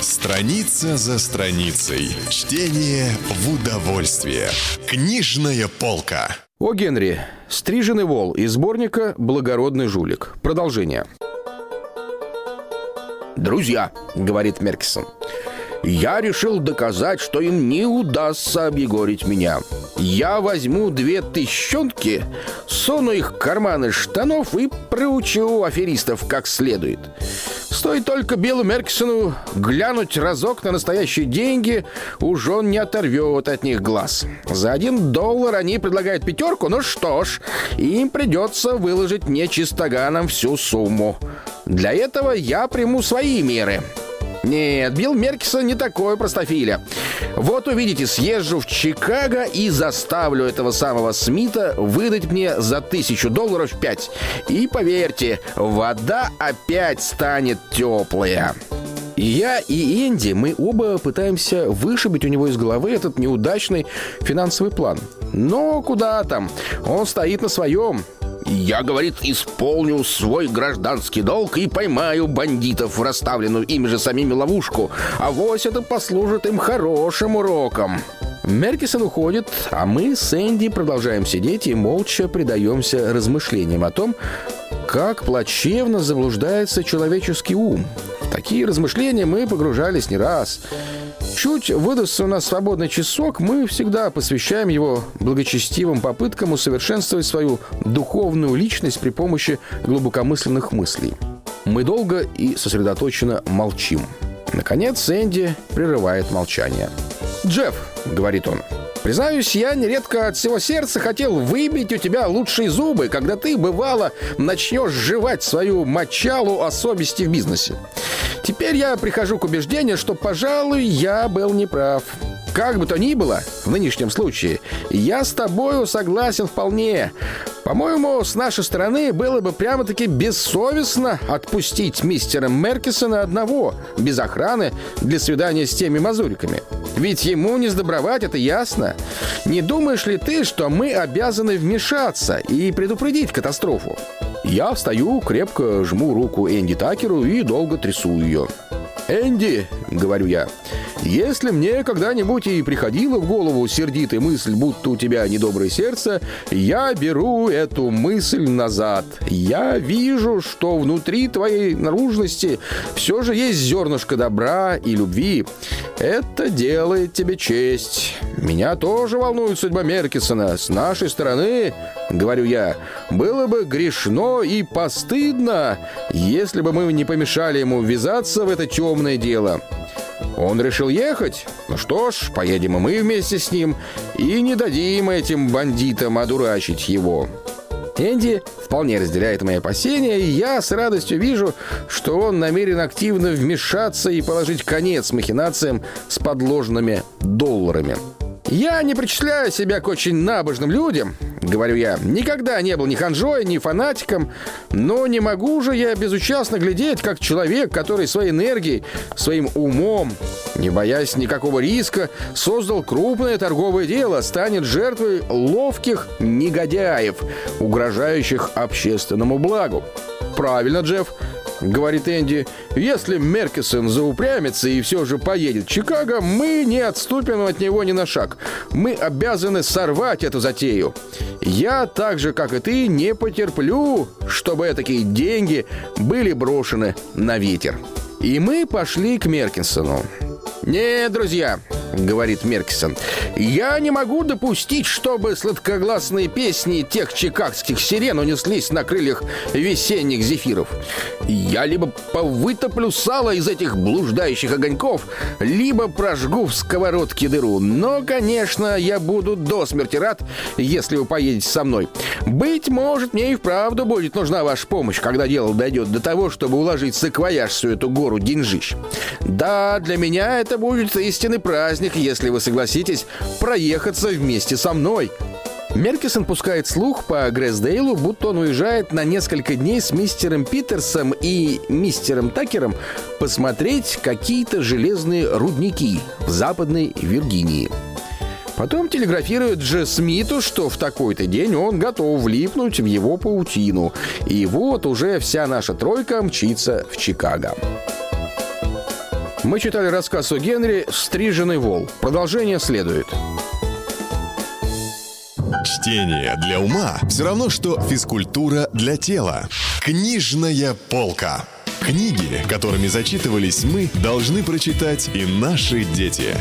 Страница за страницей. Чтение в удовольствие. Книжная полка. О Генри. Стриженный вол из сборника «Благородный жулик». Продолжение. «Друзья», — говорит Меркисон, — «я решил доказать, что им не удастся объегорить меня. Я возьму две тыщенки, суну их в карманы штанов и проучу аферистов как следует. Стоит только Биллу Меркисону глянуть разок на настоящие деньги, уж он не оторвет от них глаз. За один доллар они предлагают пятерку, ну что ж, им придется выложить не чистоганом всю сумму. Для этого я приму свои меры. Нет, Билл Меркисон не такой простофиля. Вот увидите, съезжу в Чикаго и заставлю этого самого Смита выдать мне за тысячу долларов пять. И поверьте, вода опять станет теплая. Я и Энди, мы оба пытаемся вышибить у него из головы этот неудачный финансовый план. Но куда там? Он стоит на своем. Я, говорит, исполню свой гражданский долг и поймаю бандитов в расставленную ими же самими ловушку. А вось это послужит им хорошим уроком. Меркисон уходит, а мы с Энди продолжаем сидеть и молча предаемся размышлениям о том, как плачевно заблуждается человеческий ум. Такие размышления мы погружались не раз. Чуть выдастся у нас свободный часок, мы всегда посвящаем его благочестивым попыткам усовершенствовать свою духовную личность при помощи глубокомысленных мыслей. Мы долго и сосредоточенно молчим. Наконец Энди прерывает молчание. «Джефф», — говорит он, — «признаюсь, я нередко от всего сердца хотел выбить у тебя лучшие зубы, когда ты, бывало, начнешь жевать свою мочалу о совести в бизнесе. Теперь я прихожу к убеждению, что, пожалуй, я был неправ. Как бы то ни было, в нынешнем случае, я с тобою согласен вполне. По-моему, с нашей стороны было бы прямо-таки бессовестно отпустить мистера Меркисона одного, без охраны, для свидания с теми мазуриками. Ведь ему не сдобровать, это ясно. Не думаешь ли ты, что мы обязаны вмешаться и предупредить катастрофу? Я встаю, крепко жму руку Энди Такеру и долго трясу ее. «Энди», — говорю я, — «если мне когда-нибудь и приходила в голову сердитая мысль, будто у тебя недоброе сердце, я беру эту мысль назад. Я вижу, что внутри твоей наружности все же есть зернышко добра и любви. Это делает тебе честь. Меня тоже волнует судьба Меркисона. С нашей стороны, — говорю я, — было бы грешно и постыдно, если бы мы не помешали ему ввязаться в это темное дело. Он решил ехать? Ну что ж, поедем и мы вместе с ним и не дадим этим бандитам одурачить его. Энди вполне разделяет мои опасения, и я с радостью вижу, что он намерен активно вмешаться и положить конец махинациям с подложными долларами. Я не причисляю себя к очень набожным людям, говорю я. Никогда не был ни ханжой, ни фанатиком, но не могу же я безучастно глядеть, как человек, который своей энергией, своим умом, не боясь никакого риска, создал крупное торговое дело, станет жертвой ловких негодяев, угрожающих общественному благу. Правильно, Джефф. — говорит Энди. «Если Меркисон заупрямится и все же поедет в Чикаго, мы не отступим от него ни на шаг. Мы обязаны сорвать эту затею. Я, так же, как и ты, не потерплю, чтобы такие деньги были брошены на ветер». И мы пошли к Меркинсону. «Нет, друзья», — говорит Меркисон, — «я не могу допустить, чтобы сладкогласные песни тех чикагских сирен унеслись на крыльях весенних зефиров. Я либо повытоплю сало из этих блуждающих огоньков, либо прожгу в сковородке дыру. Но, конечно, я буду до смерти рад, если вы поедете со мной. Быть может, мне и вправду будет нужна ваша помощь, когда дело дойдет до того, чтобы уложить саквояж всю эту гору деньжищ. Да, для меня это будет истинный праздник, если вы согласитесь проехаться вместе со мной. Меркисон пускает слух по Грэсдейлу, будто он уезжает на несколько дней с мистером Питерсом и мистером Такером посмотреть какие-то железные рудники в Западной Виргинии. Потом телеграфирует Дже Смиту, что в такой-то день он готов влипнуть в его паутину. И вот уже вся наша тройка мчится в Чикаго. Мы читали рассказ о Генри «Стриженный вол». Продолжение следует. Чтение для ума все равно, что физкультура для тела. Книжная полка. Книги, которыми зачитывались мы, должны прочитать и наши дети.